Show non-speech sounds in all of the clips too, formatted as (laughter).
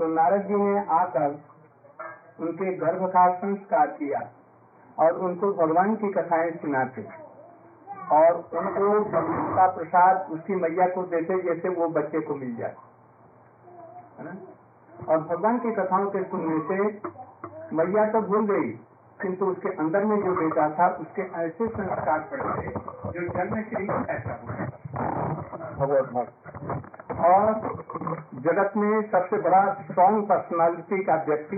तो नारद जी ने आकर उनके गर्भ का संस्कार किया और उनको भगवान की कथाएँ सुनाते। और उनको भगवान का प्रसाद उसकी मैया को देते जैसे वो बच्चे को मिल जाए। है ना? और भगवान की कथाओं के सुनने से मैया तो भूल गई किंतु उसके अंदर में जो बेटा था उसके ऐसे संस्कार पड़ गए जो जन्म से ही ऐसा हुआ। भगवत और जगत में सबसे बड़ा स्ट्रॉन्ग पर्सनालिटी का व्यक्ति,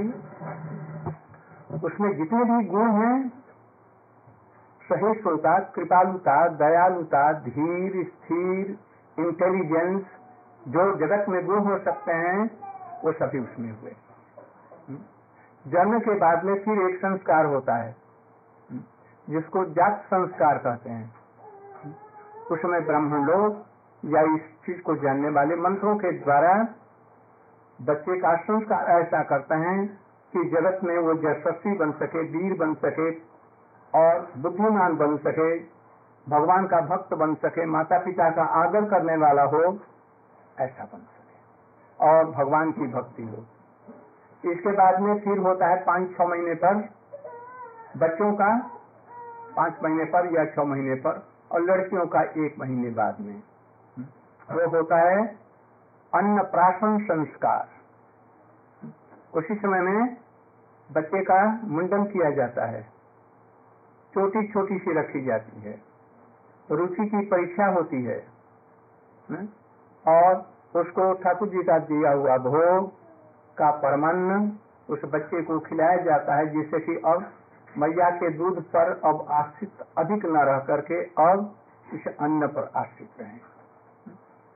उसमें जितने भी गुण हैं, सहिष्णुता, कृपालुता, दयालुता, धीर, स्थिर इंटेलिजेंस जो जगत में गुण हो सकते हैं, वो सभी उसमें हुए। जन्म के बाद में फिर एक संस्कार होता है, जिसको जात संस्कार कहते हैं। उसमें ब्राह्मण लोग या इस चीज़ को जानने वाले मंत्रों के द्वारा बच्चे का संस्कार ऐसा करते हैं कि जगत में वो यशस्वी बन सके, वीर बन सके और बुद्धिमान बन सके, भगवान का भक्त बन सके माता पिता का आदर करने वाला हो, ऐसा बन सके और भगवान की भक्ति हो। इसके बाद में फिर होता है पाँच छह महीने पर बच्चों का, पाँच महीने पर या छह महीने पर और लड़कियों का एक महीने बाद में। वो होता है अन्न प्राशन संस्कार। उसी समय में बच्चे का मुंडन किया जाता है। छोटी छोटी सी रखी जाती है। रुचि की परीक्षा होती है। और उसको ठाकुर जी का दिया हुआ भोग का परमान्न उस बच्चे को खिलाया जाता है, जिससे कि अब मैया के दूध पर अब आश्रित अधिक न रह करके अब इस अन्न पर आश्रित रहे।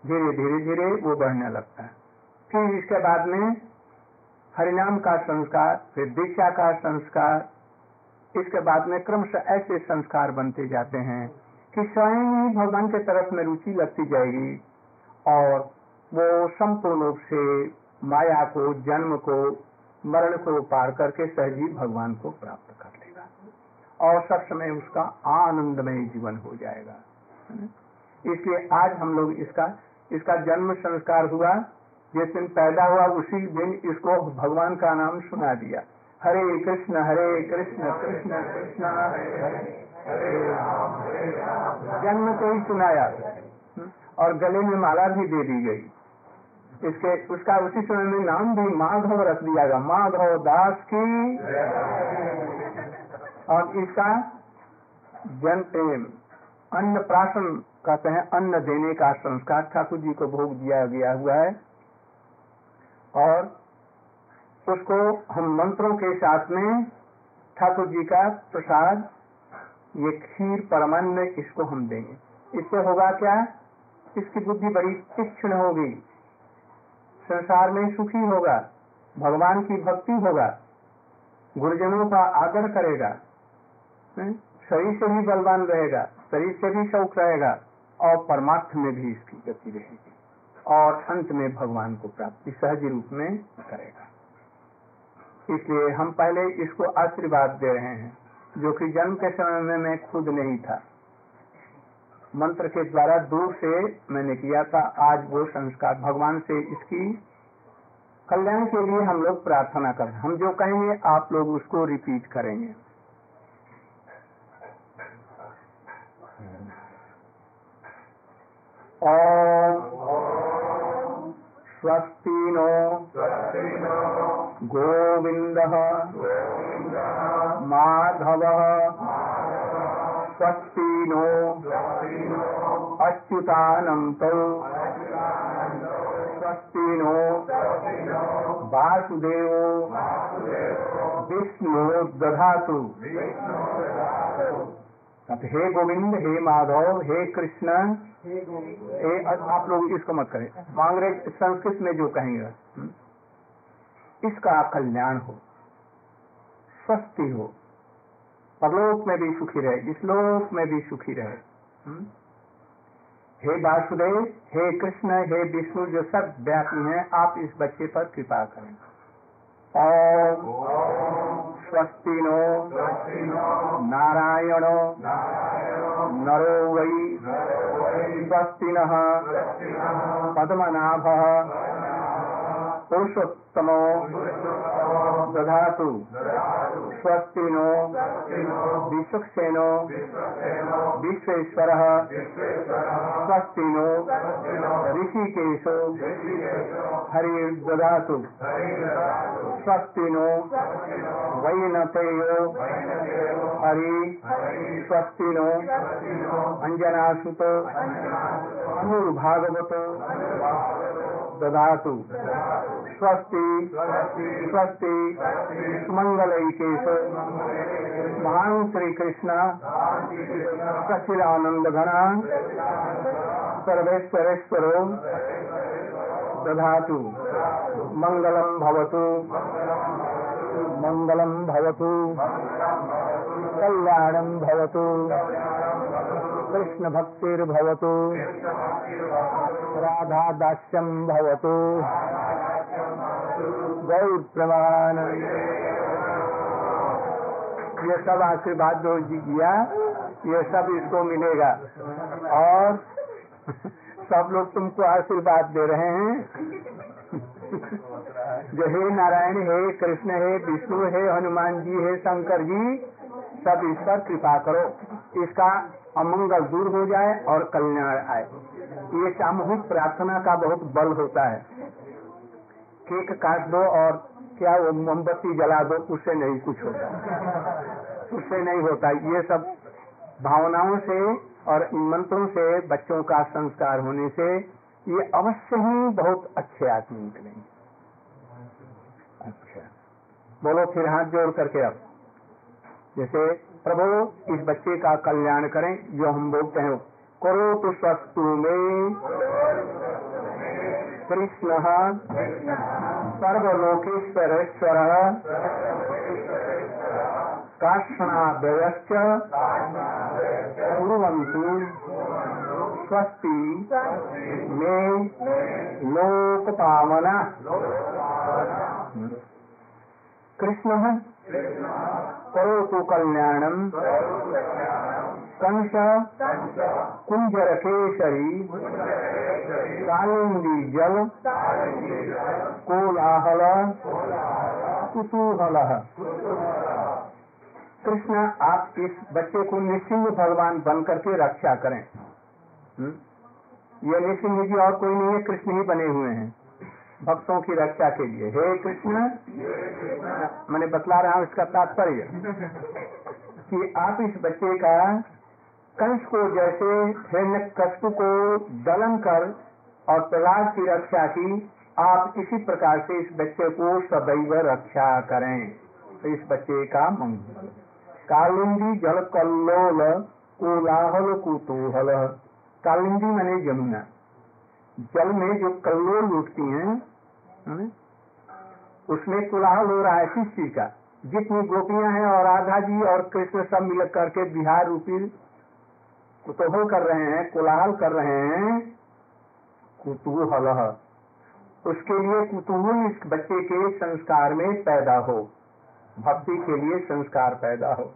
धीरे धीरे धीरे वो बढ़ने लगता है। फिर इसके बाद में हरिनाम का संस्कार, फिर दीक्षा का संस्कार, इसके बाद में क्रमशः ऐसे संस्कार बनते जाते हैं कि स्वयं ही भगवान के तरफ़ में रुचि लगती जाएगी और वो संपूर्ण रूप से माया को, जन्म को, मरण को पार करके सहजी भगवान को प्राप्त कर लेगा और सब समय उसका आनंदमय जीवन हो जाएगा। इसलिए आज हम लोग इसका इसका जन्म संस्कार हुआ। जिस दिन पैदा हुआ, उसी दिन इसको भगवान का नाम सुना दिया। हरे कृष्ण हरे कृष्ण कृष्ण कृष्ण जन्म को ही सुनाया। और गले में माला भी दे दी गई। इसके, उसका उसी समय में नाम भी माधव रख दिया गया। माधव दास की और इसका जन अन्न प्राशन कहते हैं, अन्न देने का संस्कार ठाकुर जी को भोग दिया गया हुआ है। और उसको हम मंत्रों के साथ में ठाकुर जी का प्रसाद, ये खीर परमान्न इसको हम देंगे। इससे होगा क्या? इसकी बुद्धि बड़ी तीक्ष्ण होगी। संसार में सुखी होगा, भगवान की भक्ति होगा, गुरुजनों का आदर करेगा शरीर से भी बलवान रहेगा, शरीर से भी शौक रहेगा। और परमार्थ में भी इसकी गति रहेगी और अंत में भगवान को प्राप्ति सहज रूप में करेगा। इसलिए हम पहले इसको आशीर्वाद दे रहे हैं, जो कि जन्म के समय में मैं खुद नहीं था। मंत्र के द्वारा दूर से मैंने किया था, आज वो संस्कार भगवान से इसकी कल्याण के लिए हम लोग प्रार्थना करें हम जो कहेंगे, आप लोग उसको रिपीट करेंगे। ओम। स्वस्ति नो गोविंद माधव। स्वस्ति नो अच्युतानंत स्वस्ति नो वासुदेव। विष्णु दधातु हे गोविंद हे माधव हे कृष्ण हे आप लोग इसको मत करें। कांग्रेस संस्कृत में जो कहेंगे इसका कल्याण हो स्वस्ति हो परलोक में भी सुखी रहे इस लोक में भी सुखी रहे हे वासुदेव हे कृष्ण हे विष्णु जो सब व्यापी हैं आप इस बच्चे पर कृपा करें। ओम। स्वस्ति नो नारायण। नरो वै। स्वस्ति न पद्मनाभ। पुरुषोत्तमो दधातु स्वस्ति नो विश्वक्सेनो विश्वेश्वर स्वस्ति नो ऋषिकेशो हरि स्वस्ति नो वैनतेयो हरि स्वस्ति नो अंजनासुतो अनुर्भागवतो दधातु स्वस्ति। स्वस्ति। मंगलैकेश महान श्री कृष्ण सचिदानंद घना सर्वेश्वरेश्वरो। दधातु मंगलम भवतु। मंगलम भवतु। कल्याणम भवतु। कृष्ण भक्तिर्भवतु राधा दास्यम भवतु। गौर प्रमाण। ये सब आशीर्वाद जो जी किया, ये सब इसको मिलेगा। और सब लोग तुमको आशीर्वाद दे रहे हैं। जो हे नारायण, हे कृष्ण, हे विष्णु, हे हनुमान जी, हे शंकर जी सब इस पर कृपा करो इसका अमंगल दूर हो जाए और कल्याण आए। ये सामूहिक प्रार्थना का बहुत बल होता है। केक काट दो और क्या वो मोमबत्ती जला दो, उससे नहीं कुछ होता। उससे नहीं होता। ये सब भावनाओं से और मंत्रों से, बच्चों का संस्कार होने से ये अवश्य ही बहुत अच्छे आदमी निकलेंगे। अच्छा। बोलो, फिर हाथ जोड़ करके अब जैसे प्रभु इस बच्चे का कल्याण करें जो हम बोलते हैं करो तो स्वस्तु में। कृष्ण। सर्वलोकेश्वरेश्वर। कुर्वन्तु स्वस्ति मे। लोकपावना। कृष्ण। करोतु कल्याणम कंस कुंजरकेशरी कालिंदी जल कोलाहल, कुतूहल। कृष्ण, आप इस बच्चे को निसिंह भगवान बन करके रक्षा करें। हुँ? ये निसिंह जी और कोई नहीं है, कृष्ण ही बने हुए हैं। भक्तों की रक्षा के लिए। हे कृष्ण। मैंने बतला रहा हूँ इसका तात्पर्य कि आप इस बच्चे का कंस को जैसे कष्ट को दलन कर और प्रहलाद की रक्षा की आप इसी प्रकार से इस बच्चे को सदैव रक्षा करें। तो इस बच्चे का मंगल। कालिंदी जल कल्लोल कोलाहल कुतूहल। कालिंदी मैंने जमुना। जल में जो कल्लोल उठती हैं उसमें कोलाहल हो रहा है किस चीज़ का। जितनी गोपियाँ हैं और राधा जी और कृष्ण सब मिल करके बिहार रूपी कुतूहल कर रहे हैं, कोलाहल कर रहे हैं, कुतूहल। उसके लिए कुतूहल इस बच्चे के संस्कार में पैदा हो। भक्ति के लिए संस्कार पैदा हो।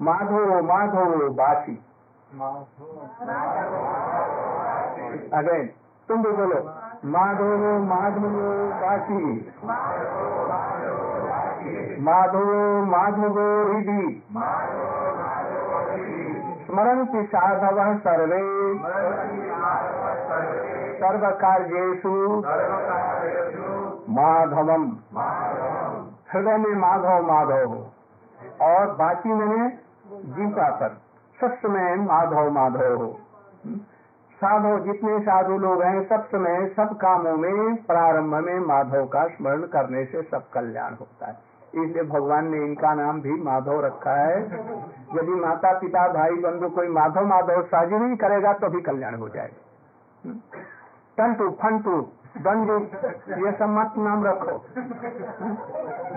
माधो माधो बासी। अगेन तुम भी बोलो। माधो माधो बासी माधो माधव हृदय स्मरन्ति साधव सर्वे। सर्व कार्येशु माधवम। हृदय में माधव माधव। और बाकी मैंने जीता पर। सब समय माधव माधव। हो साधु, जितने साधु लोग हैं, सब समय, सब कामों में, प्रारंभ में माधव का स्मरण करने से सब कल्याण होता है। इसलिए भगवान ने इनका नाम भी माधव रखा है। यदि माता, पिता, भाई, बंधु कोई माधव माधव साजी नहीं करेगा तो भी कल्याण हो जाएगा। टंटू फंटू बंधु ये सब मत नाम रखो।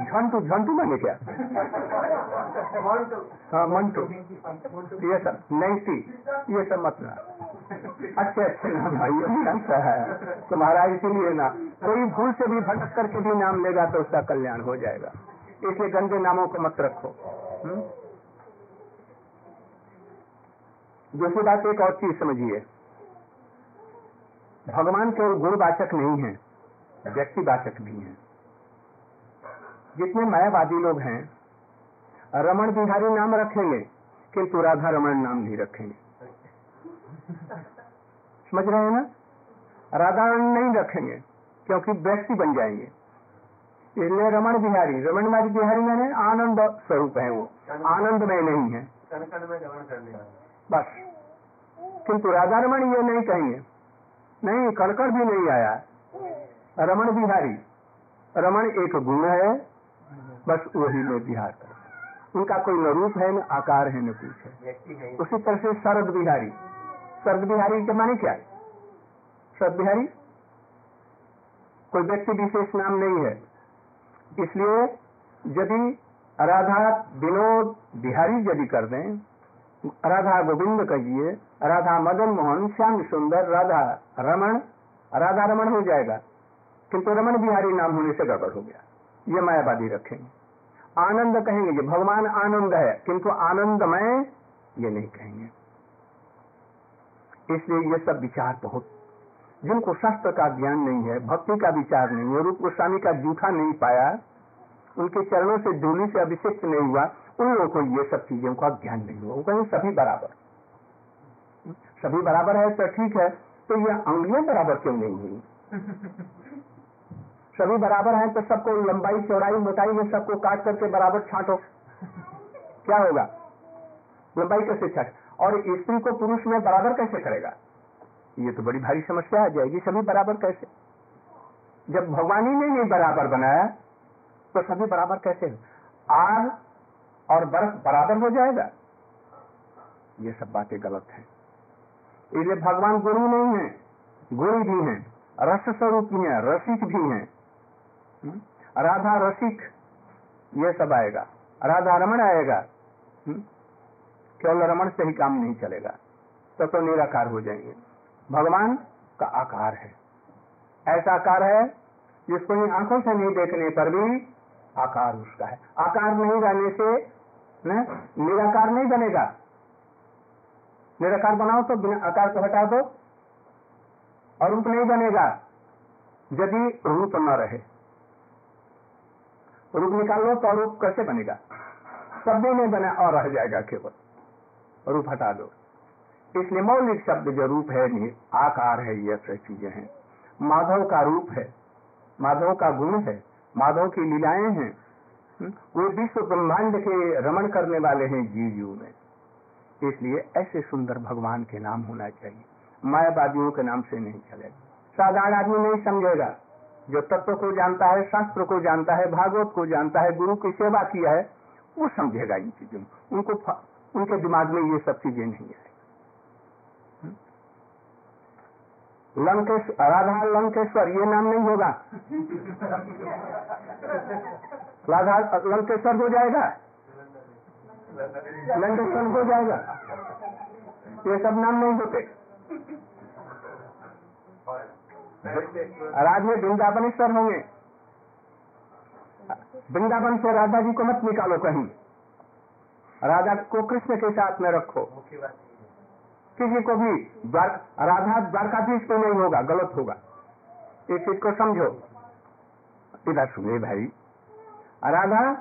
झंटू झंटू मैंने क्या? हाँ मंटू। ये सब, नैसी, ये सब मत ना अच्छे अच्छे नाम भाई है। तुम्हारा इसीलिए ना, कोई भूल से भी भटक करके भी नाम लेगा तो उसका कल्याण हो जाएगा। इसलिए गंदे नामों को मत रखो। दूसरी बात, एक और चीज़ समझिए। भगवान केवल गुणवाचक नहीं है, व्यक्तिवाचक भी है। जितने मायावादी लोग हैं, रमण बिहारी नाम रखेंगे, किंतु राधा रमण नाम नहीं रखेंगे। समझ रहे हैं ना? राधा नहीं रखेंगे क्योंकि व्यक्ति बन जाएँगे। इसलिए रमण बिहारी रमण बिहारी मैंने आनंद स्वरूप है वो। आनंद में नहीं है। बस। किंतु राधा रमण ये नहीं कहेंगे। नहीं कड़कड़ भी नहीं आया। रमण बिहारी। रमण एक गुण है बस वही में बिहार कर उनका कोई न रूप है न आकार है न कुछ है। उसी तरह से शरद बिहारी। शरद बिहारी के माने क्या? शरद बिहारी कोई व्यक्ति विशेष नाम नहीं है। इसलिए यदि राधा विनोद बिहारी यदि कर दें, राधा गोविंद कहिए, राधा मदन मोहन, श्याम सुंदर, राधा रमन राधा रमन हो जाएगा। किंतु रमन बिहारी नाम होने से गड़बड़ हो गया। ये मायावादी रखेंगे। आनंद कहेंगे, ये भगवान आनंद है, किंतु आनंदमय ये नहीं कहेंगे। इसलिए ये सब विचार बहुत, जिनको शास्त्र का ज्ञान नहीं है, भक्ति का विचार नहीं है, रूप गोस्वामी का जूठा नहीं पाया, उनके चरणों से धूलि से अभिषेक नहीं हुआ, उन लोगों को ये सब चीज़ों का ज्ञान नहीं हुआ। वो कहें, सभी बराबर। सभी बराबर है तो ठीक है तो ये अंगुलियाँ बराबर क्यों नहीं हुई? (laughs) सभी बराबर है तो सबको लंबाई, चौड़ाई, मोटाई में सबको काट करके बराबर छांटो। (laughs) क्या होगा? लंबाई कैसे छाट? और स्त्री को पुरुष में बराबर कैसे करेगा? ये तो बड़ी भारी समस्या आ जाएगी, सभी बराबर कैसे? जब भगवान ही ने नहीं बराबर बनाया तो सभी बराबर कैसे? आग और बर्फ़ बराबर हो जाएगा? ये सब बातें गलत हैं। इसलिए भगवान गुरु नहीं है, गुरु भी हैं, रस स्वरूप भी हैं, रसिक भी हैं। हम्म? राधा, रसिक, ये सब आएगा। राधा रमण आएगा। हम्म? केवल रमण से ही काम नहीं चलेगा तो तो निराकार हो जाएँगे। भगवान का आकार है। ऐसा आकार है जिसको आँखों से नहीं देखने पर भी आकार उसका है। आकार नहीं रहने से निराकार नहीं बनेगा। निराकार बनाओ तो बिना आकार को हटा दो और रूप नहीं बनेगा, यदि रूप न रहे। रूप निकाल लो तो रूप कैसे बनेगा? शब्द नहीं बना और रह जाएगा केवल। रूप हटा दो। इसलिए मौलिक शब्द जो रूप है आकार है, ये सब चीज़ें हैं। माधव का रूप है, माधव का गुण है, माधव की लीलाएँ हैं। हम्म? वो विश्व ब्रह्मांड के रमण करने वाले हैं जीव जीव में। इसलिए ऐसे सुंदर भगवान के नाम होना चाहिए। मायावादियों के नाम से नहीं चलेगा। साधारण आदमी नहीं समझेगा। जो तत्व को जानता है, शास्त्र को जानता है, भागवत को जानता है, गुरु की सेवा किया है, वो समझेगा इन चीज़ों उनको उनके दिमाग में ये सब चीज़ें नहीं है लंकेश्वर राधा लंकेश्वर, ये नाम नहीं होगा। राधा लंकेश्वर हो जाएगा। लंकेश्वर हो जाएगा। ये सब नाम नहीं होते। में वृंदावनेश्वर होंगे। वृंदावन से राधा जी को मत निकालो कहीं। राधा को कृष्ण के साथ में रखो। किसी को भी राधा द्वारकाधीश को नहीं होगा गलत होगा। इस चीज़ को समझो। इधर सुनिए भाई। राधा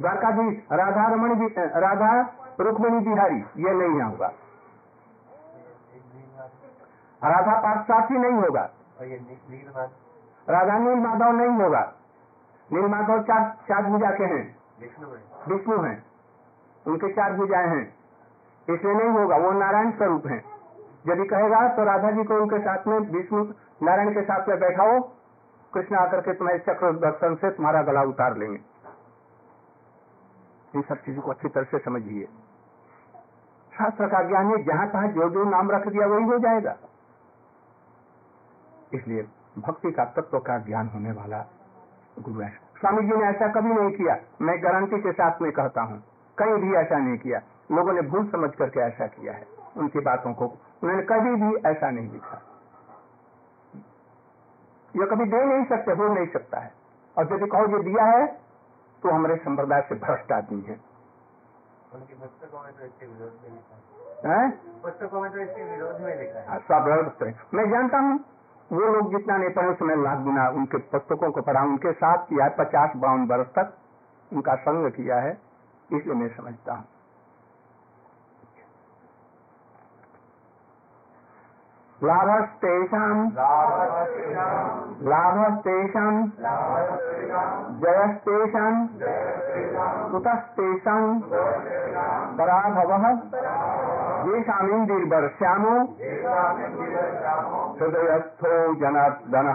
द्वारकाधीश राधा रमण राधा रुक्मणी बिहारी ये नहीं होगा। राधा पाठसाथी नहीं होगा। राधा नील माधव नहीं होगा। नील माधव चार चार भुजा के हैं। विष्णु हैं। उनके चार भुजाएँ हैं। इसलिए नहीं होगा, वो नारायण स्वरूप है। यदि कहेगा तो राधा जी को उनके साथ में, विष्णु नारायण के साथ में बैठाओ। कृष्ण आकर के तुम्हारे चक्र दर्शन से तुम्हारा गला उतार लेंगे। इन सब चीज़ों को अच्छी तरह से समझिए। शास्त्र का ज्ञान है, जहाँ तहां जो जो नाम रख दिया, वही हो जाएगा। इसलिए भक्ति का तत्व का ज्ञान होने वाला गुरु है। स्वामी जी ने ऐसा कभी नहीं किया। मैं गारंटी के साथ में कहता हूँ। कहीं भी ऐसा नहीं किया। लोगों ने भूल समझ करके ऐसा किया है उनकी बातों को। उन्होंने कभी भी ऐसा नहीं लिखा। ये कभी दे नहीं सकते हो नहीं सकता है। और यदि कहो ये दिया है तो हमारे संप्रदाय से भ्रष्ट आदमी है। तो इसके विरोध में लिखा है। हाँ, सब मैं जानता हूँ वो लोग जितना नहीं पढ़े उसमें लाख गुना उनके पुस्तकों को पढ़ा उनके साथ किया है पचास बावन वर्ष तक उनका संग किया है। इसलिए मैं समझता हूँ। लाभस्तेषाम् लाभस्तेषाम् जयस्तेषाम् कुतस्तेषाम् पराभवः। येषामिन्दिर्वर्ष्यामो हृदयस्थो जनार्दन।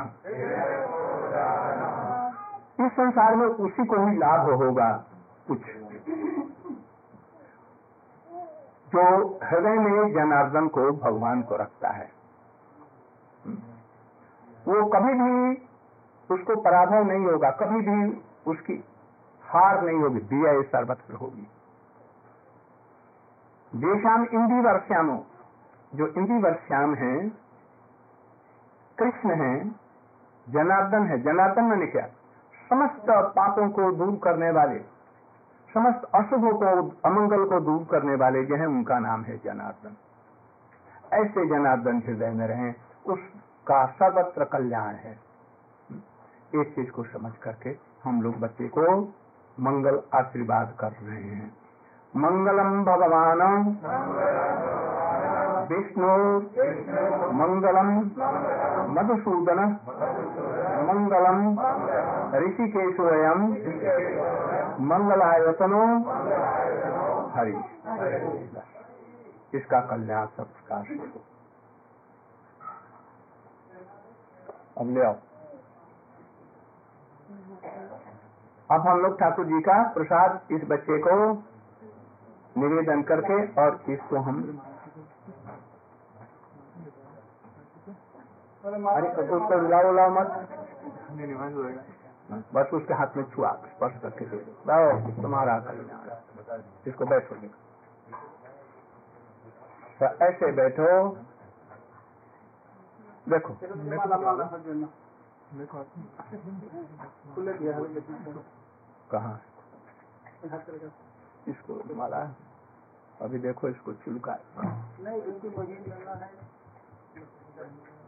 इस संसार में उसी को ही लाभ होगा, कुछ। जो हृदय में जनार्दन को भगवान को रखता है। वो कभी भी उसको पराभव नहीं होगा, कभी भी उसकी हार नहीं होगी, दिया सर्वत्र होगी। देशाम इंदी वर्ष्यामो जो इंदी वर्ष्याम है, कृष्ण है, जनार्दन है। जनार्दन मैंने क्या? समस्त पापों को दूर करने वाले। समस्त अशुभों को, अमंगल को दूर करने वाले जो हैं, उनका नाम है जनार्दन। ऐसे जनार्दन हृदय में रहे, उसका सर्वत्र कल्याण है। एक चीज़ को समझ करके हम लोग बच्चे को मंगल आशीर्वाद कर रहे हैं। मंगलम भगवान विष्णु। मंगलम मधुसूदन। मंगलम ऋषिकेशोयम मंगलायतनो हरि। इसका कल्याण हो अब ले आओ। अब हम लोग ठाकुर जी का प्रसाद इस बच्चे को निवेदन करके और इसको हम अरे तो उसको मत। बस उसके हाथ में छुआ स्पर्श करके दे। तुम्हारा कल्याण। इसको बैठो। तो ऐसे बैठो। देखो। कहा? इसको माला अभी देखो इसको छिलका।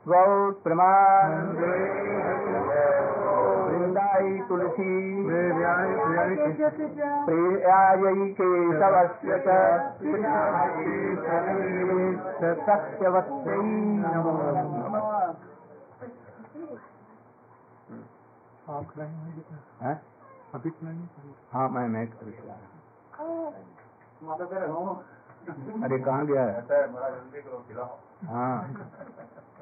गौर प्रमाण वृंदाई तुलसी प्रियायी केशवस्य नमो हैं? हाँ मैं मैं अभी खिला रहा अरे कहाँ गया है? हाँ। (laughs)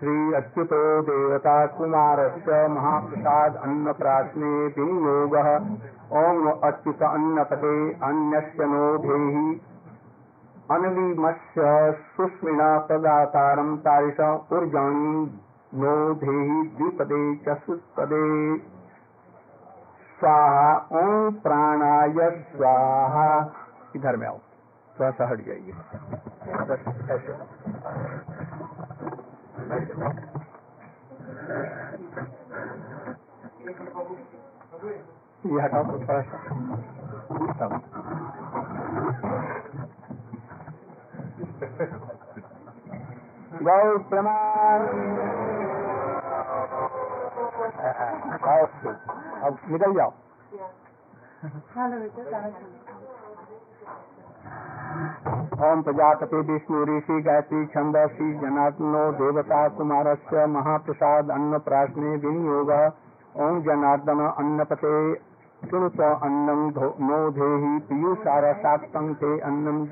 श्री अच्युतो देवता कुमार महाप्रसाद अन्न प्राश्ने विनियोग। ओम अच्युत अन्नपते अन्यस्य नो धेहि अनविमस्य सुस्मिना प्रदातारं तारिष ऊर्जाणी नो धेहि द्विपदे चतुष्पदे। स्वाहा ओम प्राणाय स्वाहा। इधर में आओ थोड़ा सा हट जाइए। बस ऐसे ये हटाओ तो थोड़ा सा तब। गौ प्रमाण आओ, अब निकल जाओ ओम प्रजापति विष्णु ऋषि गायत्री छंद श्री जनार्दनो देवता कुमारस्य महाप्रसाद अन्न प्राशने विनियोग। ओम जनार्दन अन्नपते कृणुत अन्नं धो- नो धेहि पीयूषार साक्तं ते अन्नं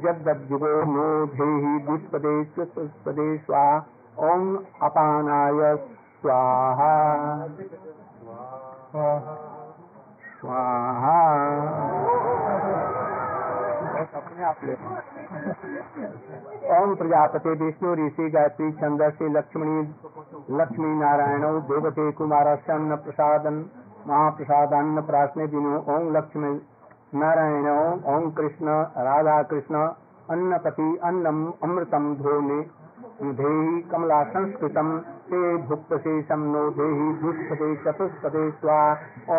जगद्जुगो नो धेहि द्विपदे चतुष्पदे स्वाहा। ओम अपानाय स्वाहा। स्वाहा। आप ले ओम प्रजापति विष्णु ऋषि गायत्री छंद से लक्ष्मणी, लक्ष्मी नारायण, देवते कुमार अन्न प्रसादन, महाप्रसादान्न प्राश्ने दिनो। ओम लक्ष्मी नारायण, ओम कृष्ण, राधा कृष्ण, अन्नपति अन्नम, अमृतम धोने धेहि कमला संस्कृतम ते भुक्तशेषम नो देहि दुष्पदे, चतुष्पदे स्वा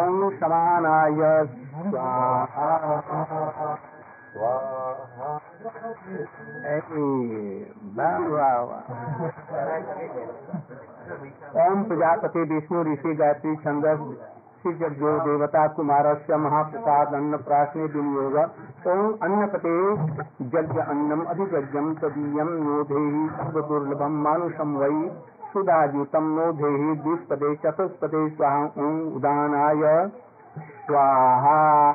ओम समानाय। स्वाहा। ओम प्रजापति विष्णु ऋषि गायत्री छंदस। जो देवता कुमारस्य महाप्रसाद अन्न प्राश्ने विनियोग। ओम अन्नपते यज्ञ अन्नम अधियज्ञम तदीयम नो देहि मानुषम वै सुधायुतम नो देहि द्विपदे चतुष्पदे स्वाहा। ओम उदानाय। स्वाहा।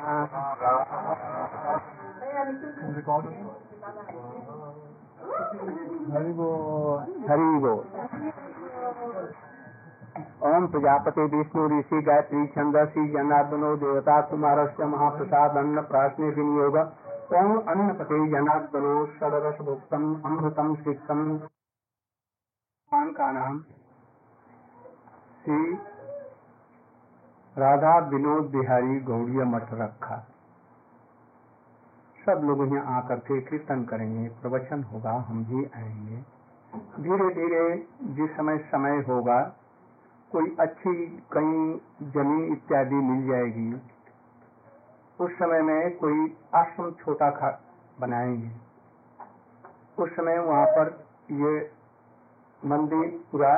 ओम प्रजापति विष्णु ऋषि गायत्री छंदसी जनार्दनो देवता कुमारस्य महाप्रसाद अन्न प्राश्ने विनियोग। ओम अन्नपते जनार्दनो षडरस भुक्तम अमृतम सिक्तम। का नाम श्री राधा विनोद बिहारी गौड़िया मठ रखा। सब लोग यहाँ आकर के कीर्तन करेंगे, प्रवचन होगा, हम भी आएँगे। धीरे धीरे जिस समय समय होगा, कोई अच्छी कहीं ज़मीन इत्यादि मिल जाएगी, उस समय में कोई आश्रम छोटा खा बनाएँगे। उस समय वहाँ पर ये मंदिर पूरा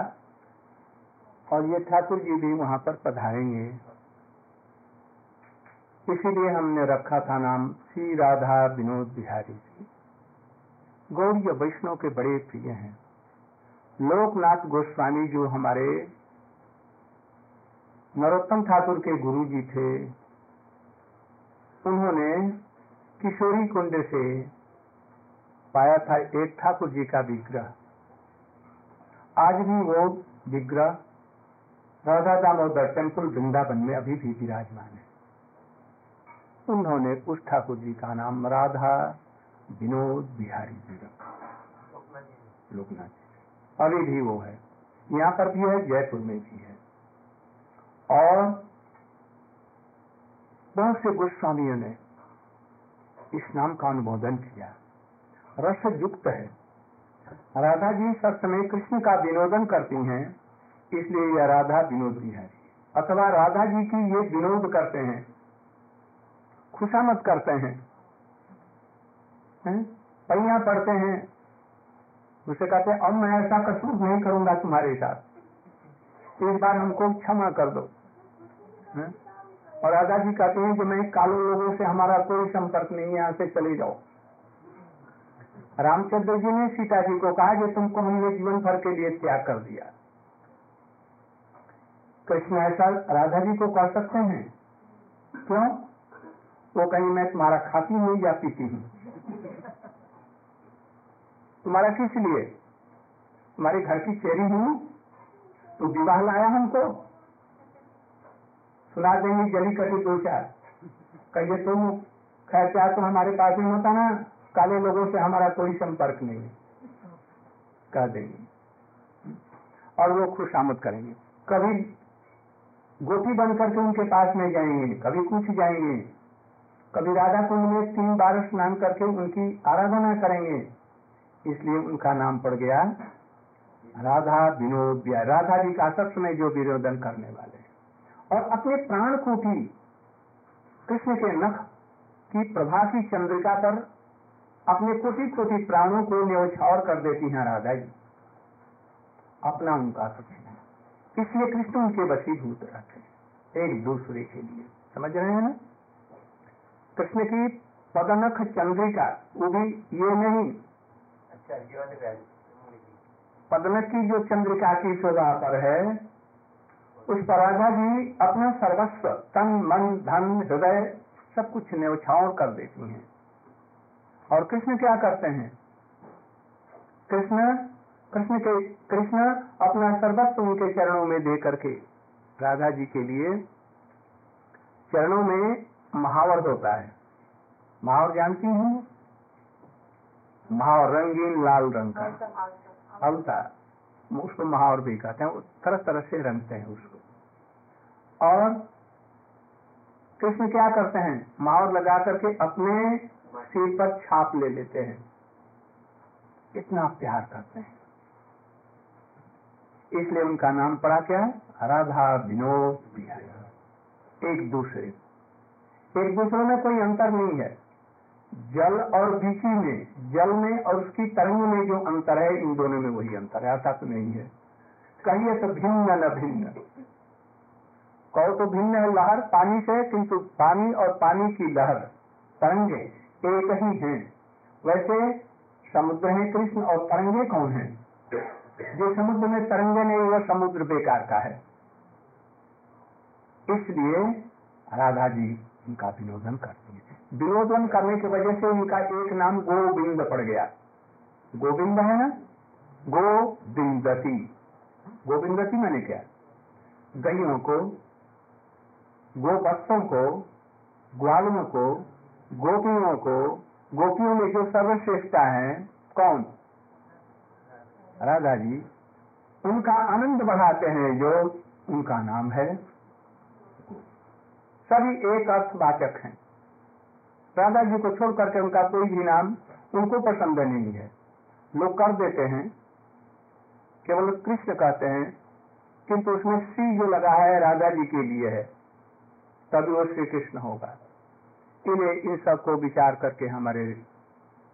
और ये ठाकुर जी भी वहाँ पर पधारेंगे। इसीलिए हमने रखा था नाम श्री राधा विनोद बिहारी जी। गौड़ीय वैष्णव के बड़े प्रिय हैं। लोकनाथ गोस्वामी जो हमारे नरोत्तम ठाकुर के गुरु जी थे, उन्होंने किशोरी कुंड से पाया था एक ठाकुर जी का विग्रह। आज भी वो विग्रह राधा दामोदर टेंपल वृंदावन में अभी भी विराजमान है। उन्होंने उस ठाकुर जी का नाम राधा विनोद बिहारी जी रखा। लोकनाथ अभी भी वो है। यहाँ पर भी है, जयपुर में भी है। और बहुत से गोस्वामियों ने इस नाम का अनुमोदन किया। रस युक्त है। राधा जी सब समय कृष्ण का विनोदन करती हैं, इसलिए यह राधा विनोद बिहारी। अथवा राधा जी की ये विनोद करते हैं खुशामद करते हैं। हैं? पहिया पढ़ते हैं। उसे कहते हैं, अब मैं ऐसा कसूर नहीं करूँगा तुम्हारे साथ। इस बार हमको क्षमा कर दो। हैं? और राधा जी कहते हैं कि मैं कालो लोगों से हमारा कोई संपर्क नहीं यहाँ से चले जाओ। रामचंद्र जी ने सीता जी को कहा कि तुमको हमने जीवन भर के लिए त्याग कर दिया। कृष्ण ऐसा राधा जी को कह सकते हैं। क्यों? वो कहीं मैं तुम्हारा खाती नहीं या पीती हूँ? तुम्हारा किस लिए? तुम्हारे घर की चेरी हूँ? तो विवाह लाया हमको। सुना देंगे जली कटी दो चार। कहिए, तुम खैर चार तो हमारे पास ही होता ना। काले लोगों से हमारा कोई संपर्क नहीं कह देंगे। और वो खुश आमद करेंगे। कभी गोपी बन करके उनके पास में जाएँगे, कभी कुछ जाएँगे। कभी राधा कुंड में तीन बार स्नान करके उनकी आराधना करेंगे। इसलिए उनका नाम पड़ गया राधा विनोद राधा जी का सब समय जो विरोधन करने वाले और अपने प्राण को भी कृष्ण के नख की प्रभा की चंद्रिका पर अपने कोटि कोटि प्राणों को न्यौछावर कर देती हैं राधा जी। अपना उनका सब इसलिए कृष्ण उनके वशीभूत रहते हैं, एक दूसरे के लिए। समझ रहे हैं ना? कृष्ण की पदनख चंद्रिका वो भी ये नहीं। पदनख की जो चंद्रिका की शोभा पर है उस पर राधा जी अपना सर्वस्व तन मन धन हृदय सब कुछ न्यौछावर कर देती हैं। और कृष्ण क्या करते हैं? कृष्ण कृष्ण के कृष्ण अपना सर्वस्व उनके चरणों में दे करके राधा जी के लिए चरणों में महावर होता है। महावर जानती हैं? महावर रंगीन लाल रंग का। अलता उसको महावर भी कहते हैं। वो तरह तरह से रंगते हैं उसको। और कृष्ण क्या करते हैं? महावर लगा करके अपने सिर पर छाप ले लेते हैं। इतना प्यार करते हैं। इसलिए उनका नाम पड़ा क्या? है राधा विनोद बिहारी। एक दूसरे एक दूसरे में कोई अंतर नहीं है। जल और बीची में, जल में और उसकी तरंग में जो अंतर है, इन दोनों में वही अंतर है, ऐसा तो नहीं है। कहिए तो भिन्न न भिन्न। कहो तो भिन्न है लहर, पानी से, किंतु पानी और पानी की लहर, तरंगे एक ही हैं। वैसे समुद्र है कृष्ण और तरंगे कौन है? जो समुद्र में तरंगे नहीं, वह समुद्र बेकार का है। इसलिए राधा जी उनका विनोदन करती है। विनोदन करने की वजह से उनका एक नाम गोविंद पड़ गया। गोविंद है ना? गोविंदती गोविंदती मैंने क्या? गैयों को गोवत्सों को ग्वालों को, गोपियों को, गोपियों में जो सर्वश्रेष्ठता है, कौन? राधा जी। उनका आनंद बढ़ाते हैं जो उनका नाम है सभी एक अर्थवाचक हैं। राधा जी को छोड़ करके उनका कोई भी नाम, उनको पसंद नहीं है। लोग कर देते हैं, केवल कृष्ण कहते हैं, किंतु उसमें सी जो लगा है राधा जी के लिए है, तभी वो श्री कृष्ण होगा। इन्हें इन सबको विचार करके हमारे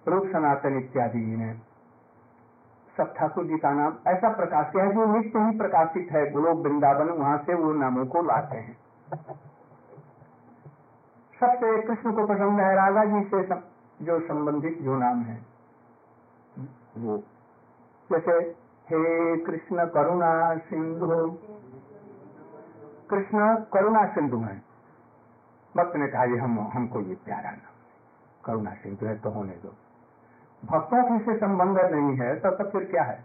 रूप सनातन इत्यादि ने सब ठाकुर जी का नाम ऐसा प्रकाशित है जो नित्य ही प्रकाशित है। गोलोक वृंदावन, वहाँ से वो नामों को लाते हैं। सबसे कृष्ण को पसंद है राधा जी से सम, जो संबंधित जो नाम है वो। जैसे हे कृष्ण करुणा सिंधु। कृष्ण करुणा सिंधु है। भक्त ने कहा ये हम हमको ये प्यारा नाम करुणा सिंधु है तो होने दो। भक्तों की से संबंध नहीं है तो तब फिर क्या है?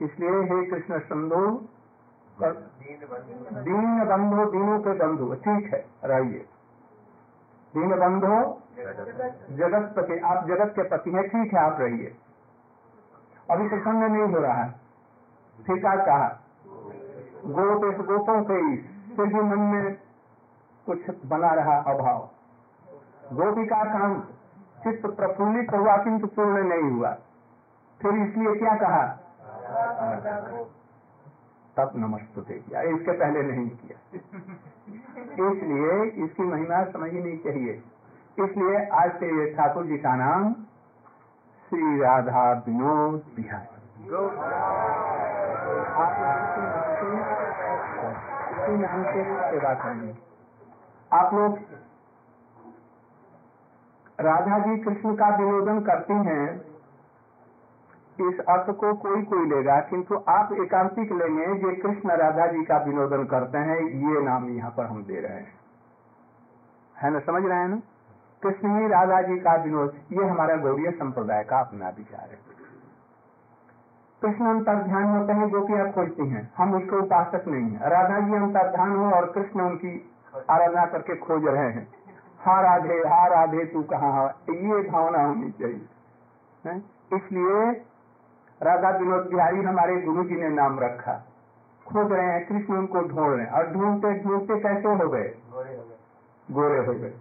इसलिए हे कृष्ण सिंधु दीन बंधु। दीनों के बंधु। ठीक है रहिए दीन बंधु जगत। पति आप जगत के पति हैं ठीक है आप रहिए। अभी प्रसन्न नहीं हो रहा है। फिर क्या कहा? गोप इस गोपों के फिर भी मन में कुछ बना रहा अभाव। गोपिका काम चित्त प्रफुल्लित हुआ किंतु पूर्ण नहीं हुआ। फिर इसलिए क्या कहा? तब नमस्ते किया। इसके पहले नहीं किया। इसलिए इसकी महिमा समझनी चाहिए। इसलिए आज से ये ठाकुर जी का नाम श्री राधा विनोद बिहारी। सेवा आप लोग राधा जी कृष्ण का विनोदन करती हैं इस अर्थ को कोई कोई लेगा, किंतु आप एकांतिक लेंगे जो कृष्ण राधा जी का विनोदन करते हैं, ये नाम यहाँ पर हम दे रहे हैं। है ना, समझ रहे हैं ना? कृष्ण ही राधा जी का विनोद, ये हमारा गौड़ीय संप्रदाय का अपना विचार है। कृष्ण अंतर्ध्यान होते हैं गोपियाँ खोजती हैं। हम उसको उपासक नहीं है। राधा जी अंतर्ध्यान हो और कृष्ण उनकी आराधना करके खोज रहे हैं। हा राधे हा राधे, तू कहा ये भावना होनी चाहिए। इसलिए राधा विनोद बिहारी हमारे गुरु जी ने नाम रखा। खोज रहे हैं कृष्ण उनको ढूंढ रहे हैं। और ढूंढते ढूंढते कैसे हो गए? गोरे हो गए।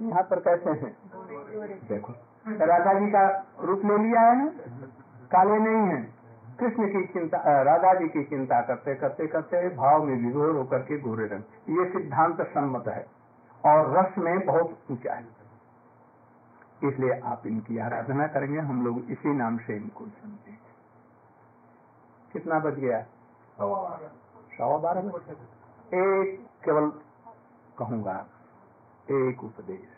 यहाँ पर कैसे हैं? देखो राधा जी का रूप ले लिया है ना? काले नहीं है। कृष्ण की चिंता राधा जी की चिंता करते करते करते भाव में विभोर होकर के गोरे रंग। ये सिद्धांत सम्मत है। और रस में बहुत ऊँचा है। इसलिए आप इनकी आराधना करेंगे। हम लोग इसी नाम से इनको समझेंगे कितना बज गया? सवा बारह। एक केवल कहूँगा एक उपदेश।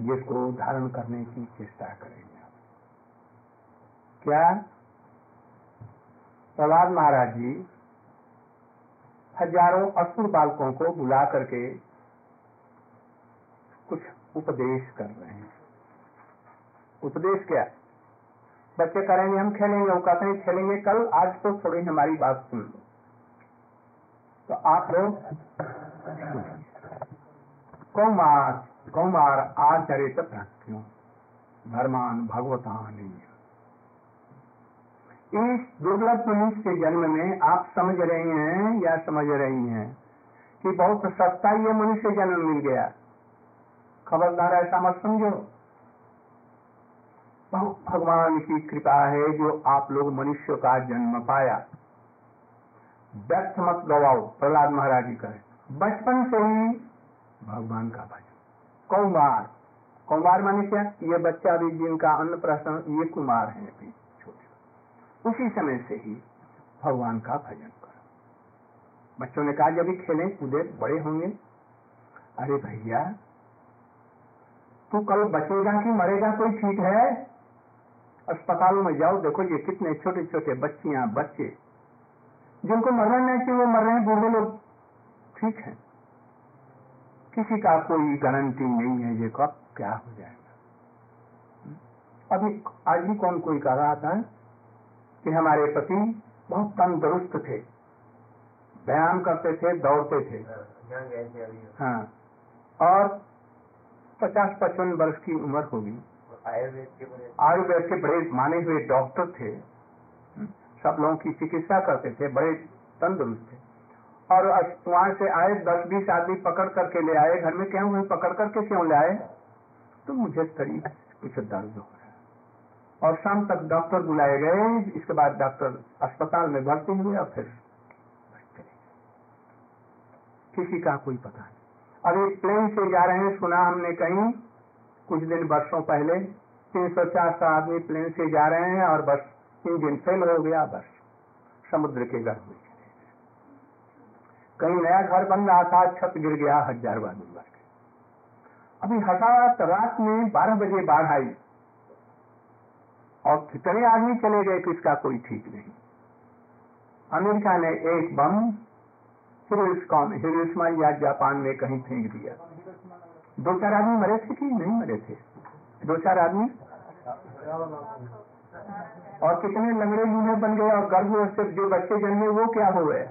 जिसको धारण करने की चेष्टा करेंगे क्या? प्रहलाद महाराज जी हज़ारों असुर बालकों को बुला करके कुछ उपदेश कर रहे हैं। उपदेश क्या? बच्चे करेंगे हम खेलेंगे, वो कहते हैं, खेलेंगे कल, आज तो थोड़ी हमारी बात सुन तो आप लोग, कौमार कौमार आचरित भक्तियों धर्मान भगवतान। इस दुर्लभ मनुष्य जन्म में आप समझ रहे हैं या समझ रही हैं कि बहुत सस्ता ये मनुष्य जन्म मिल गया। खबरदार, ऐसा मत समझो। भगवान की कृपा है जो आप लोग मनुष्य का जन्म पाया। व्यर्थ मत गवाओ, प्रहलाद महाराज जी कहे बचपन से ही भगवान का भजन। कौमार कौमार माने क्या? ये बच्चा भी जिनका अन्न प्रसन्न, ये कुमार है अभी छोटे। उसी समय से ही भगवान का भजन करो। बच्चों ने कहा, जब खेले, कूदे, बड़े होंगे। अरे भैया, तू कल बचेगा कि मरेगा कोई ठीक है? अस्पतालों में जाओ, देखो ये कितने छोटे छोटे बच्चियाँ बच्चे। जिनको मरना नहीं चाहिए, वो मर रहे हैं, बूढ़े लोग। ठीक है। किसी का कोई गारंटी नहीं है ये कब क्या हो जाएगा। अभी आज भी कौन कोई कह रहा था कि हमारे पति बहुत तंदुरुस्त थे, व्यायाम करते थे, दौड़ते थे। हाँ। और पचास पचपन वर्ष की उम्र होगी। आयुर्वेद के बड़े माने हुए डॉक्टर थे। सब लोगों की चिकित्सा करते थे, बड़े तंदुरुस्त थे। और वहाँ से आए, दस बीस आदमी पकड़ करके ले आए, घर में क्या हुए पकड़ करके क्यों ले आए? तो मुझे शरीर कुछ दर्द हो और शाम तक डॉक्टर बुलाए गए, इसके बाद डॉक्टर अस्पताल में भर्ती हुए और फिर किसी का कोई पता नहीं। अभी प्लेन से जा रहे हैं, सुना हमने कहीं कुछ दिन वर्षों पहले तीन सौ चार सौ आदमी प्लेन से जा रहे हैं और बस इंजन फेल हो गया, बस समुद्र के गर्भ में कहीं नया घर बन रहा था, छत गिर गया, हज़ार आदमी मर गए अभी हठात रात में बारह बजे बाढ़ आई और कितने आदमी चले गए किसका कोई ठीक नहीं। अमेरिका ने एक बम हिरोशिमा या जापान में कहीं फेंक दिया। दो चार आदमी मरे थे कि नहीं मरे थे? दो चार आदमी? और कितने लंगड़े लूहे बन गए और गर्भ से जो बच्चे जन्मे, वो क्या हो गए?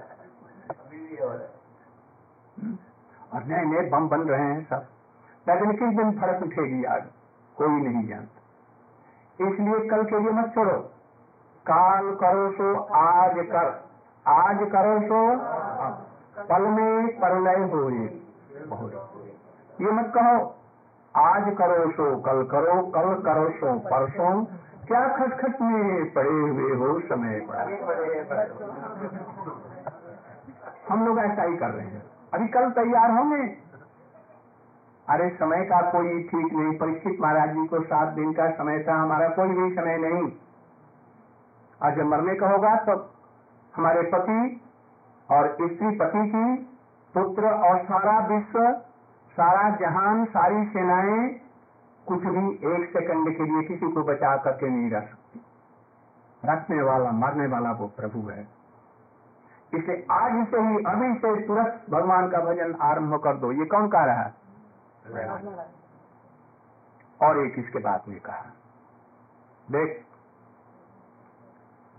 और नए नए बम बन रहे हैं सब। लेकिन किस दिन फ़र्क उठेगी आज? कोई नहीं जानता। इसलिए कल के लिए मत छोड़ो। काल करो सो, आज कर। आज करो सो पल में परलय हो ये मत कहो, आज करो सो, कल करो कल करो सो, परसों। क्या खटखट में पड़े हुए हो समय पड़ा हम लोग ऐसा ही कर रहे हैं। अभी कल तैयार होंगे। अरे, समय का कोई ठीक नहीं। परीक्षित महाराज जी को सात दिन का समय था, हमारा कोई भी समय नहीं। आज जब मरने का होगा तो हमारे पति और स्त्री पति की पुत्र और सारा विश्व सारा जहान, सारी सेनाएँ कुछ भी एक सेकंड के लिए किसी को बचा करके नहीं रख सकती। रखने वाला, मरने वाला वो प्रभु है। इसलिए आज से ही, अभी से तुरंत भगवान का भजन आरंभ कर दो। ये कौन कह रहा है? और एक इसके बाद में कहा। देख,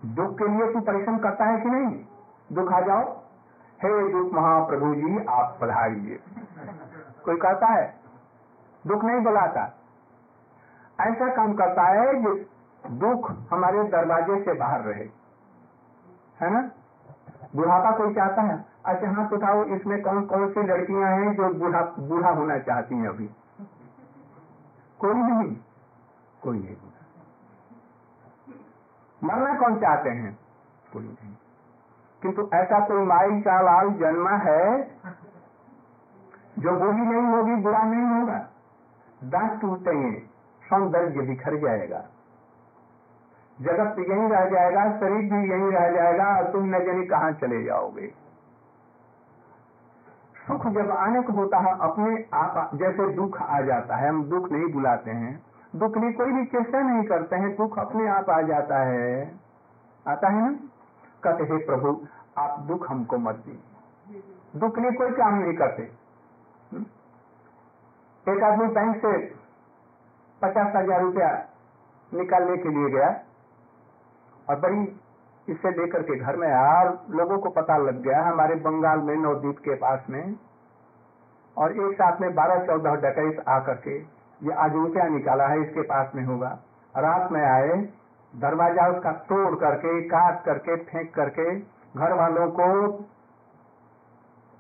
दुख के लिए तू परिश्रम करता है कि नहीं? दुख आ जाओ। हे दुख महाप्रभु जी, आप पधारिए। कोई कहता है, दुख नहीं बुलाता। ऐसा काम करता है जो दुख हमारे दरवाजे से बाहर रहे। है ना? बुढ़ापा कोई चाहता है? अच्छा हाथ उठाओ, इसमें कौन कौन सी लड़कियाँ हैं जो बूढ़ा बूढ़ा होना चाहती हैं अभी? कोई नहीं कोई नहीं। मरना कौन चाहते हैं? कोई नहीं। किंतु ऐसा कोई माई का लाल जन्मा है जो बूढ़ी नहीं होगी, बुरा नहीं होगा। दांत टूटेंगे सौंदर्य बिखर जाएगा। जगत यही रह जाएगा, शरीर भी यही रह जाएगा, और तुम न जाने कहाँ चले जाओगे। सुख जब आने को होता है, अपने आप जैसे दुख आ जाता है, हम दुख नहीं बुलाते हैं। दुख लिए कोई भी चेष्टा नहीं करते हैं, दुख अपने आप आ जाता है। आता है ना? कहते हे, प्रभु, आप दुख हमको मत दी। दुख लिए कोई काम नहीं करते। एक आदमी बैंक से पचास हज़ार रुपया निकालने के लिए गया और बड़ी इससे लेकर के घर में और लोगों को पता लग गया, हमारे बंगाल में नवदीप के पास में। और एक साथ में बारह चौदह डकैत आकर के ये आज रुपया निकाला है, इसके पास में होगा। रात में आए, दरवाज़ा उसका तोड़ करके, काट करके, फेंक करके घर वालों को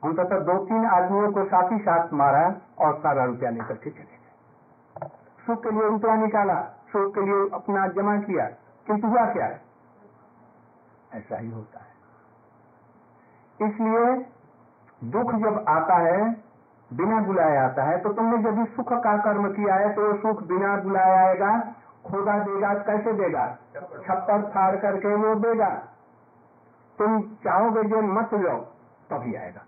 अंततः दो तीन आदमियों को साथ ही साथ मारा और सारा रुपया लेकर के चले गए। सुख के लिए रुपया निकाला, सुख के लिए अपना जमा किया किंतु हुआ क्या। है ऐसा ही होता है। इसलिए दुख जब आता है, बिना बुलाए आता है तो तुमने यदि सुख का कर्म किया है तो वो सुख बिना बुलाए आएगा, खोदा देगा, कैसे देगा? छप्पर फाड़ करके वो देगा। तुम चाहोगे जो मत लो, तभी आएगा।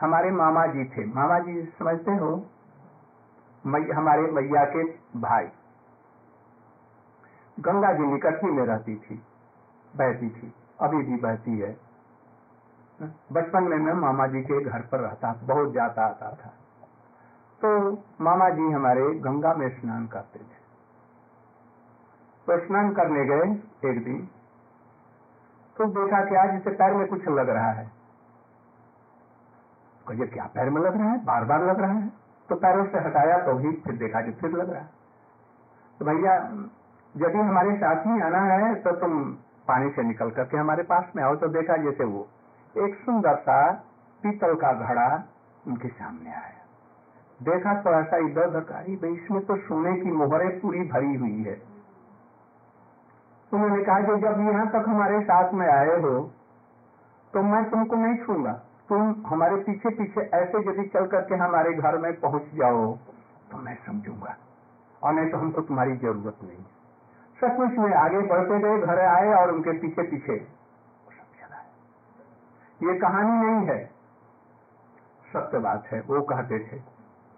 हमारे मामा जी थे। मामा जी समझते हो? हमारे मैया के भाई। गंगा जी निकट ही में रहती थी, बहती थी, अभी भी बहती है। बचपन में मैं मामा जी के घर पर रहता, बहुत जाता आता था। तो मामा जी हमारे गंगा में स्नान करते थे। तो स्नान करने गए एक दिन। तो देखा कि आज इसे पैर में कुछ लग रहा है। कहिए क्या पैर में लग रहा है? बार बार लग रहा है? तो पैरों से हटाया तो भी फिर देखा कि फिर लग रहा है। तो भैया यदि हमारे साथ ही आना है तो तुम पानी से निकल करके हमारे पास में आओ। तो देखा जैसे वो एक सुंदर सा पीतल का घड़ा उनके सामने आया। देखा थोड़ा सा इधर उधर भाई, इसमें तो सोने की मोहरें पूरी भरी हुई है। उन्होंने कहा कि जब यहाँ तक हमारे साथ में आए हो तो मैं तुमको नहीं छूँगा तुम हमारे पीछे पीछे ऐसे यदि चल करके हमारे घर में पहुँच जाओ तो मैं समझूँगा। और नहीं तो हमको तुम्हारी ज़रूरत नहीं। सचमुच में आगे बढ़ते गए घर आए और उनके पीछे पीछे ये कहानी नहीं है। सत्य बात है, वो कहते थे,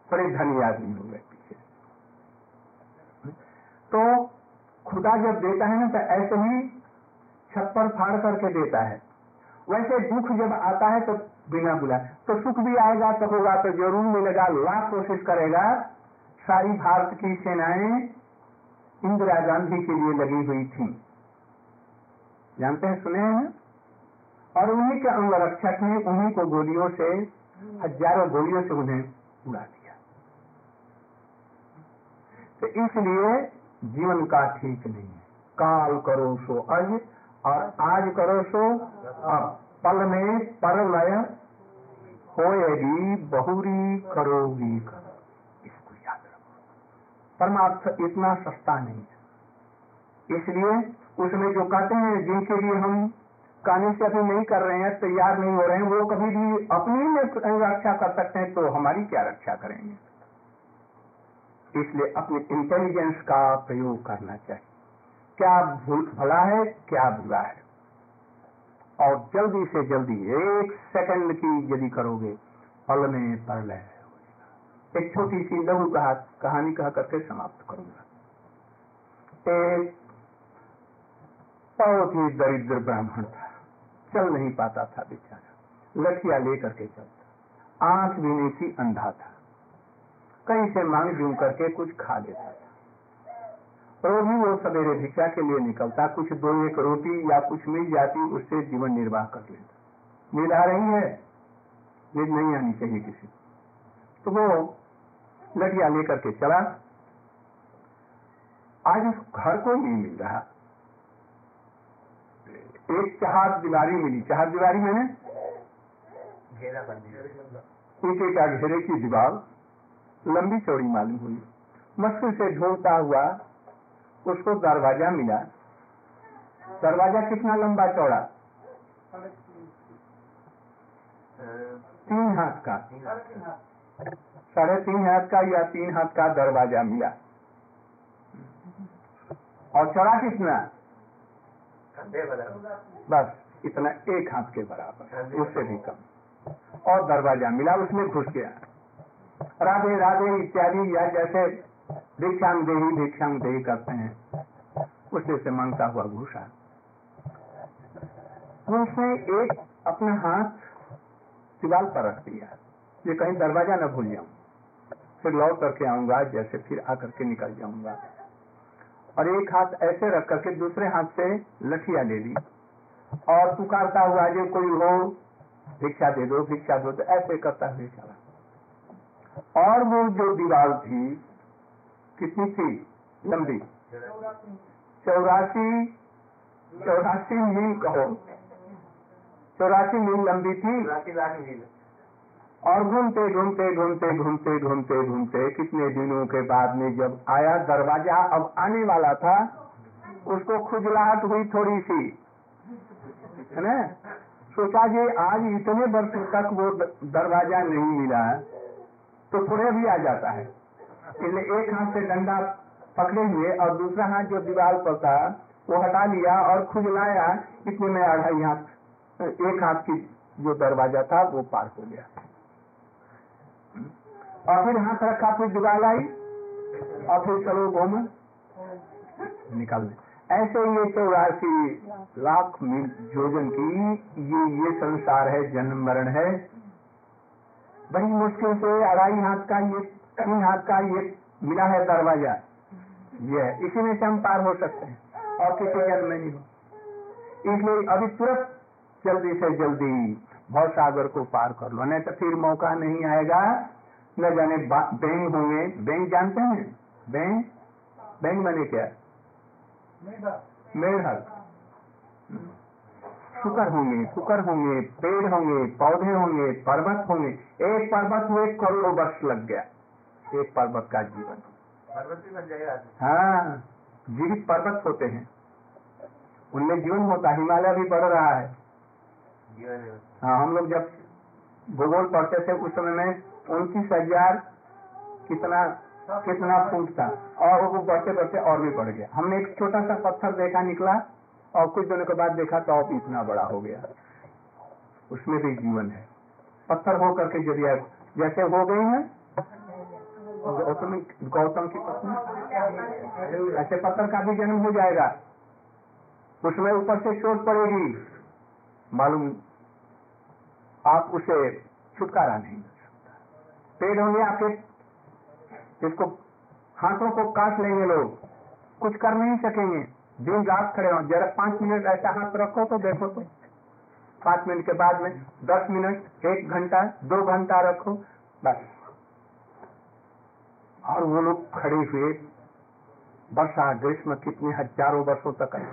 बड़े धनी आदमी हो गए पीछे। तो खुदा जब देता है ना तो ऐसे ही छप्पर फाड़ करके देता है। वैसे दुख जब आता है तो बिना बुलाए तो सुख भी आएगा तो होगा तो ज़रूर मिलेगा, लाख कोशिश करेगा। सारी भारत की सेनाएँ इंदिरा गांधी के लिए लगी हुई थी। जानते हैं, सुने हैं? और उन्हीं के अंगरक्षक ने उन्हीं को गोलियों से, हज़ारों गोलियों से उन्हें उड़ा दिया। तो इसलिए जीवन का ठीक नहीं है। काल करो सो अज और आज करो सो अब पल में परलय होएगी बहुरी करोगी करो। इसको याद रखो। परमार्थ इतना सस्ता नहीं है। इसलिए उसमें जो कहते हैं, जिनके लिए हम कहने से अभी नहीं कर रहे हैं, तैयार नहीं हो रहे हैं, वो कभी भी अपनी में रक्षा कर सकते हैं तो हमारी क्या रक्षा करेंगे? इसलिए अपने इंटेलिजेंस का प्रयोग करना चाहिए। क्या भला है, क्या बुरा है? और जल्दी से जल्दी, एक सेकंड की यदि करोगे, पल में पल है। एक छोटी सी लघु कहा, कहानी कह करके समाप्त करूँगा। एक बहुत ही दरिद्र ब्राह्मण था, चल नहीं पाता था बेचारा। लठिया लेकर के चलता आँख भी नहीं थी, अंधा था। कहीं से मांग जूम करके कुछ खा लेता था। ही वो सवेरे भिक्षा के लिए निकलता कुछ दो एक रोटी या कुछ मिल जाती उससे जीवन निर्वाह कर लेता। नींद आ रही है नींद नहीं आनी चाहिए किसी तो वो लठिया लेकर के चला। आज उस घर को नहीं मिल रहा। एक चार दीवारी मिली। चार दीवारी मैंने? घेरा कर दिया। एक का घेरे की दीवार लंबी चौड़ी मालूम हुई। मुश्किल से ढूंढता हुआ उसको दरवाज़ा मिला। दरवाज़ा कितना लंबा चौड़ा? तीन हाथ का। साढ़े तीन हाथ का या तीन हाथ का दरवाज़ा मिला। और चौड़ा कितना? बस, इतना एक हाथ के बराबर, उससे भी कम। और दरवाज़ा मिला, उसमें घुस गया। राधे राधे, इत्यादि या जैसे भिक्षांग देही भिक्षांग देही करते हैं। उससे से माँगता हुआ घुसा तो उसने एक अपना हाथ दीवार पर रख दिया। ये कहीं दरवाज़ा न भूल जाऊँ। फिर लौट करके आऊँगा, जैसे फिर आकर के निकल जाऊँगा। और एक हाथ ऐसे रख करके दूसरे हाथ से लठिया ले ली। और पुकारता हुआ जो कोई हो, भिक्षा दे दो, भिक्षा दो। तो ऐसे करता हुए चला। और वो जो दीवार थी कितनी थी? लंबी चौरासी। चौरासी मील कहो। चौरासी मील लंबी थी? और घूमते घूमते घूमते घूमते घूमते घूमते कितने दिनों के बाद में जब आया दरवाज़ा अब आने वाला था उसको खुजलाहट हुई थोड़ी सी। है ना? सोचा जी आज इतने वर्ष तक वो दरवाज़ा नहीं मिला है तो थोड़े भी आ जाता है। इसलिए एक हाथ से डंडा पकड़े हुए और दूसरा हाथ जो दीवार पर था, वो हटा लिया और खुजलाया इतने में अढ़ाई हाथ, एक हाथ की जो दरवाज़ा था, वो पार हो गया। और फिर हाथ रखा, फिर दीवार आई और फिर चलो घूम। निकल ऐसे ये चौरासी लाख योजन की, ये ये संसार है, जन्म मरण है। बड़ी मुश्किल से अढ़ाई हाथ का ये हाथ का ये मिला है दरवाज़ा, ये इसी में से हम पार हो सकते हैं और किसी जन्म में नहीं हो। इसलिए अभी तुरंत जल्दी से जल्दी भव सागर को पार कर लो, नहीं तो फिर मौका नहीं आएगा। न जाने बैंक होंगे। बैंक जानते हैं? बैंक? बैंक बने क्या? मेढक शुकर होंगे शुकर होंगे, पेड़ होंगे, पौधे होंगे, पर्वत होंगे। एक पर्वत में करोड़ों वर्ष लग गया। एक पर्वत का जीवन। पर्वत भी बन जाएगा हाँ जीवित पर्वत होते हैं। उनमें जीवन होता है हिमालय भी बढ़ रहा है। हाँ हम लोग जब भूगोल पढ़ते थे उस समय में उनतीस हज़ार कितना कितना फूट था। और वो बढ़ते बढ़ते और भी बढ़ गया। हमने एक छोटा सा पत्थर देखा निकला और कुछ दिनों के बाद देखा तो अब इतना बड़ा हो गया। उसमें भी जीवन है। पत्थर हो करके आप- जैसे हो गई है गौतम गौतम की पत्नी। ऐसे पत्थर का भी जन्म हो जाएगा। उसमें ऊपर से चोट पड़ेगी। मालूम, आप उसे छुटकारा नहीं मिल सकता। पेड़ होंगे आपके। जिसको हाथों को काट लेंगे लोग। कुछ कर नहीं सकेंगे। दिन रात खड़े हो। जरा पाँच मिनट ऐसा हाथ रखो तो देखो तो पाँच मिनट के बाद में दस मिनट, एक घंटा, दो घंटा रखो। बस। और वो लोग खड़े हुए, वर्षा ग्रीष्म कितने हज़ारों वर्षों तक है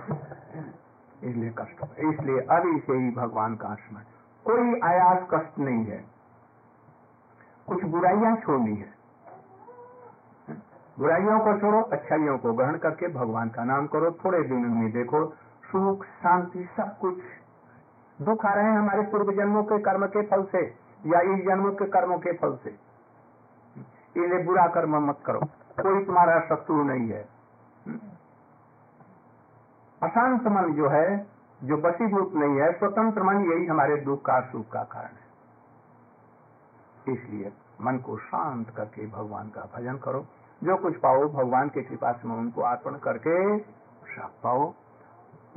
इसलिए कष्ट, इसलिए अभी से ही भगवान का स्मरण कोई आयास कष्ट नहीं है। कुछ बुराइयाँ छोड़नी है। बुराइयों को छोड़ो, अच्छाइयों को ग्रहण करके भगवान का नाम करो, थोड़े दिनों में देखो, सुख, शांति, सब कुछ। दुख आ रहे हैं हमारे पूर्व जन्मों के कर्म के फल से, या इस जन्मों के कर्मों के फल से। इसलिए बुरा कर्म मत करो। कोई तुम्हारा शत्रु नहीं है। अशांत मन जो है, जो बसीभूत नहीं है, स्वतंत्र मन यही हमारे दुख का, सुख का कारण है। इसलिए मन को शांत करके भगवान का भजन करो। जो कुछ पाओ, भगवान की कृपा से उनको अर्पण करके सब पाओ।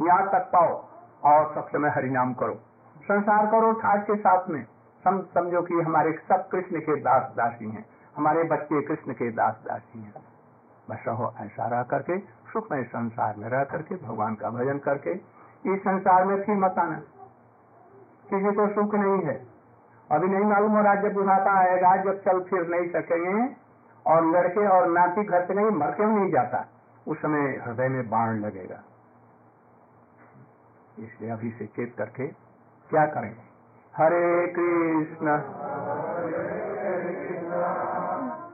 यहाँ तक पाओ और सब समय हरिनाम करो। संसार करो ठाट के साथ में। सम, समझो कि हमारे सब कृष्ण के दास, दासी हैं। हमारे बच्चे कृष्ण के दास दासी हैं। बस रहो ऐसा रह करके सुखमय संसार में रह करके, भगवान का भजन करके, इस संसार में फिर मत आना। किसी को सुख नहीं है। अभी नहीं मालूम हो रहा जब बुढ़ापा आएगा, जब चल फिर नहीं सकेंगे, और लड़के और नाती घर से नहीं मर क्यों नहीं जाता? उस समय हृदय में बाण लगेगा। इसलिए अभी से चेत करके क्या करें? हरे कृष्ण।